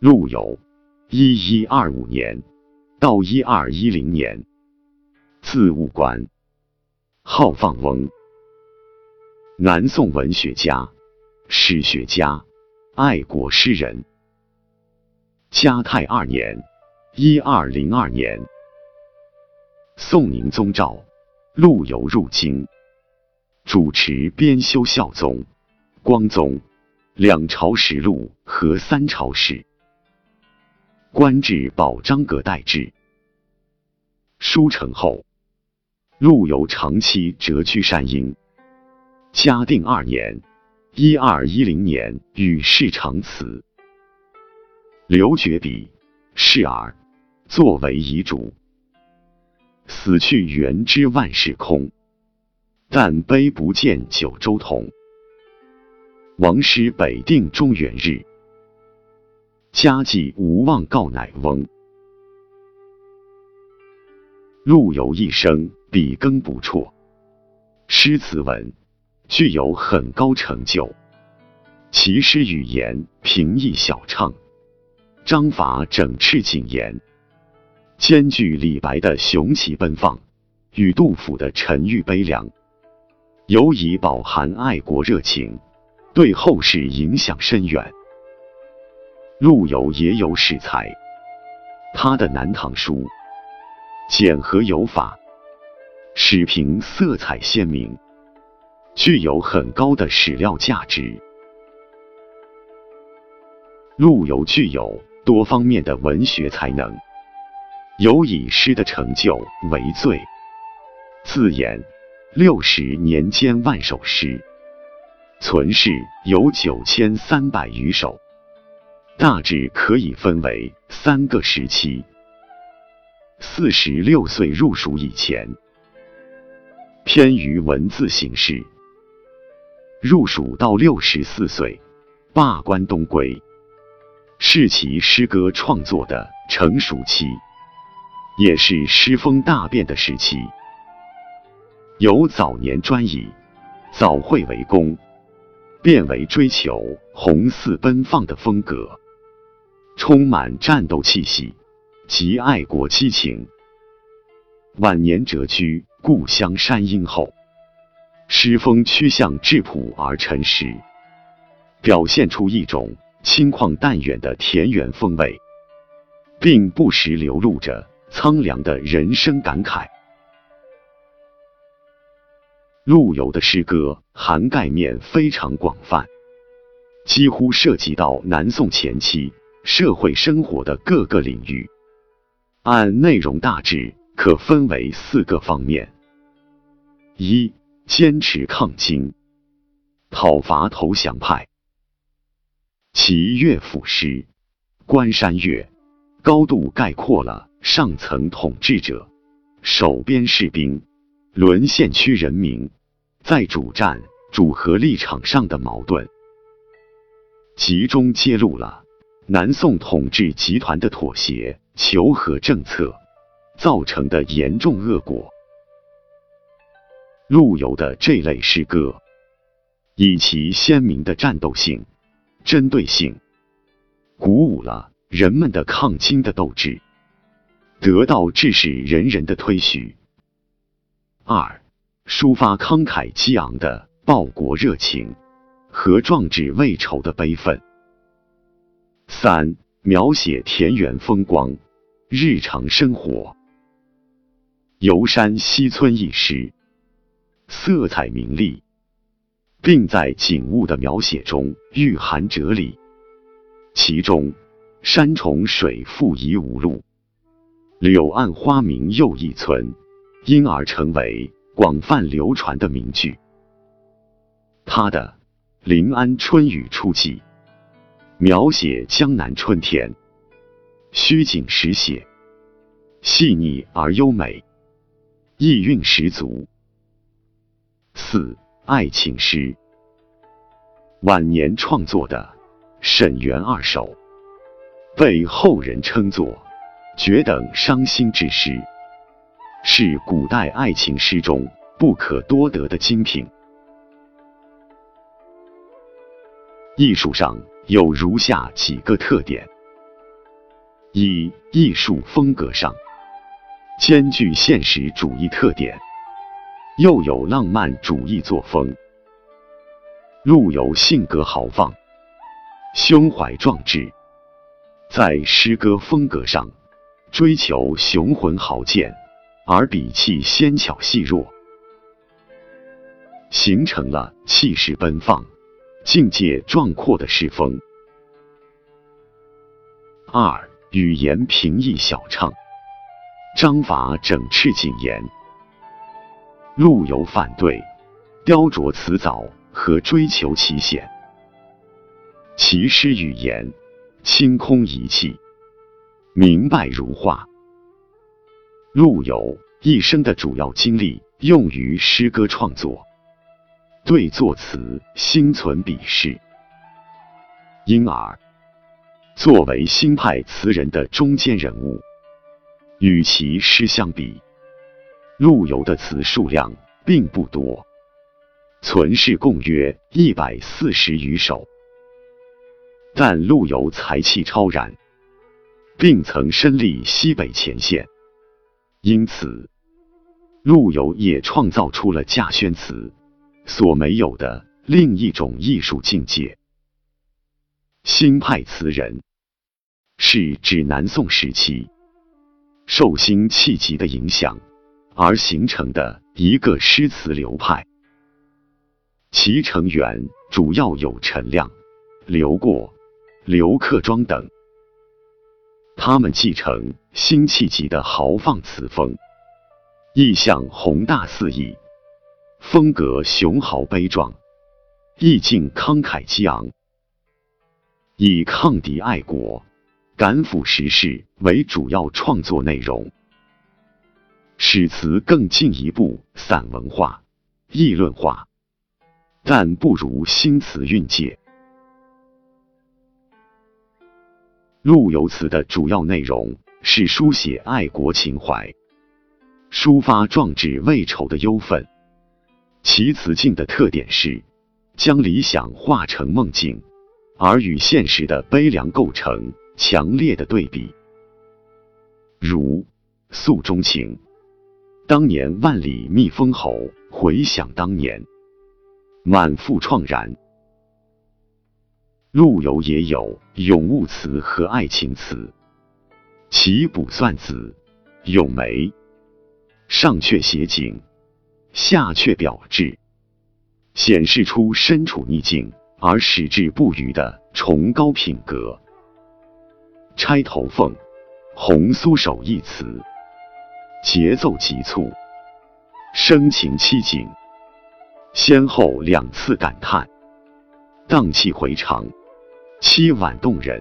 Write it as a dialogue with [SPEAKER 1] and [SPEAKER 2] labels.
[SPEAKER 1] 陆游，一一二五年到一二一零年，字务观，号放翁，南宋文学家、史学家、爱国诗人。嘉泰二年（一二零二年），宋宁宗诏，陆游入京，主持编修孝宗、光宗。两朝实录和三朝史。官至保章阁待制。书成后，陆游长期谪居山阴。嘉定二年（一二一零年），与世长辞，留绝笔，示儿作为遗嘱。死去元知万事空，但悲不见九州同。王师北定中原日。家祭无忘告乃翁。陆游一生笔耕不辍，诗词文具有很高成就。其诗语言平易晓畅，章法整饬谨严，兼具李白的雄奇奔放与杜甫的沉郁悲凉，尤以饱含爱国热情，对后世影响深远。陆游也有史才，他的《南唐书》简和有法，史评色彩鲜明，具有很高的史料价值。陆游具有多方面的文学才能，有以诗的成就为最，自言六十年间万首诗，存世有九千三百余首。大致可以分为三个时期：四十六岁入蜀以前，偏于文字形式；入蜀到六十四岁，罢官东归，是其诗歌创作的成熟期，也是诗风大变的时期。由早年专以早会为功，变为追求宏似奔放的风格。充满战斗气息及爱国激情。晚年谪居故乡山阴后，诗风趋向质朴而沉实，表现出一种清旷淡远的田园风味，并不时流露着苍凉的人生感慨。陆游的诗歌涵盖面非常广泛，几乎涉及到南宋前期。社会生活的各个领域，按内容大致可分为四个方面：一、坚持抗金，讨伐投降派。其乐府诗《关山月》高度概括了上层统治者、守边士兵、沦陷区人民。在主战、主和立场上的矛盾，集中揭露了。南宋统治集团的妥协求和政策造成的严重恶果。陆游的这类诗歌，以其鲜明的战斗性、针对性，鼓舞了人们的抗金的斗志，得到致使人人的推许。二、抒发慷慨激昂的报国热情和壮志未酬的悲愤。三、描写田园风光、日常生活。游山西村一诗，色彩明丽，并在景物的描写中蕴含哲理。其中“山重水复疑无路，柳暗花明又一村”因而成为广泛流传的名句。他的《临安春雨初霁》。描写江南春天，虚景实写，细腻而优美，意蕴十足。四爱情诗，晚年创作的《沈园二首》，被后人称作绝等伤心之诗，是古代爱情诗中不可多得的精品。艺术上。有如下几个特点：一艺术风格上兼具现实主义特点，又有浪漫主义作风。陆游性格豪放，胸怀壮志，在诗歌风格上追求雄浑豪健，而笔气纤巧细弱，形成了气势奔放、境界壮阔的诗风。二语言平易小畅，章法整饬谨严。陆游反对雕琢辞藻和追求奇险，其诗语言清空一气，明白如画。陆游一生的主要精力用于诗歌创作，对作词心存鄙视，因而。作为新派词人的中间人物，与其诗相比，陆游的词数量并不多，存世共约一百四十余首。但陆游才气超然，并曾身历西北前线，因此陆游也创造出了稼轩词所没有的另一种艺术境界。新派词人。是指南宋时期。受辛弃疾的影响。而形成的一个诗词流派，其成员。主要有陈亮、刘过、刘克庄等。他们继承辛弃疾的豪放词风，意象宏大肆意，风格雄豪悲壮，意境慷慨激昂，以抗敌爱国。赶赴时事为主要创作内容，使词更进一步散文化、议论化，但不如新词韵界。陆游词的主要内容是书写爱国情怀，抒发壮志未酬的忧愤。其词境的特点是将理想化成梦境，而与现实的悲凉构成。强烈的对比，如诉衷情，当年万里觅封侯，回想当年，满腹怆然。陆游也有咏物词和爱情词，其卜算子、咏梅，上阙写景，下阙表志，显示出身处逆境而矢志不渝的崇高品格。《钗头凤·红酥手》一词，节奏急促，声情凄景，先后两次感叹，荡气回肠，凄婉动人。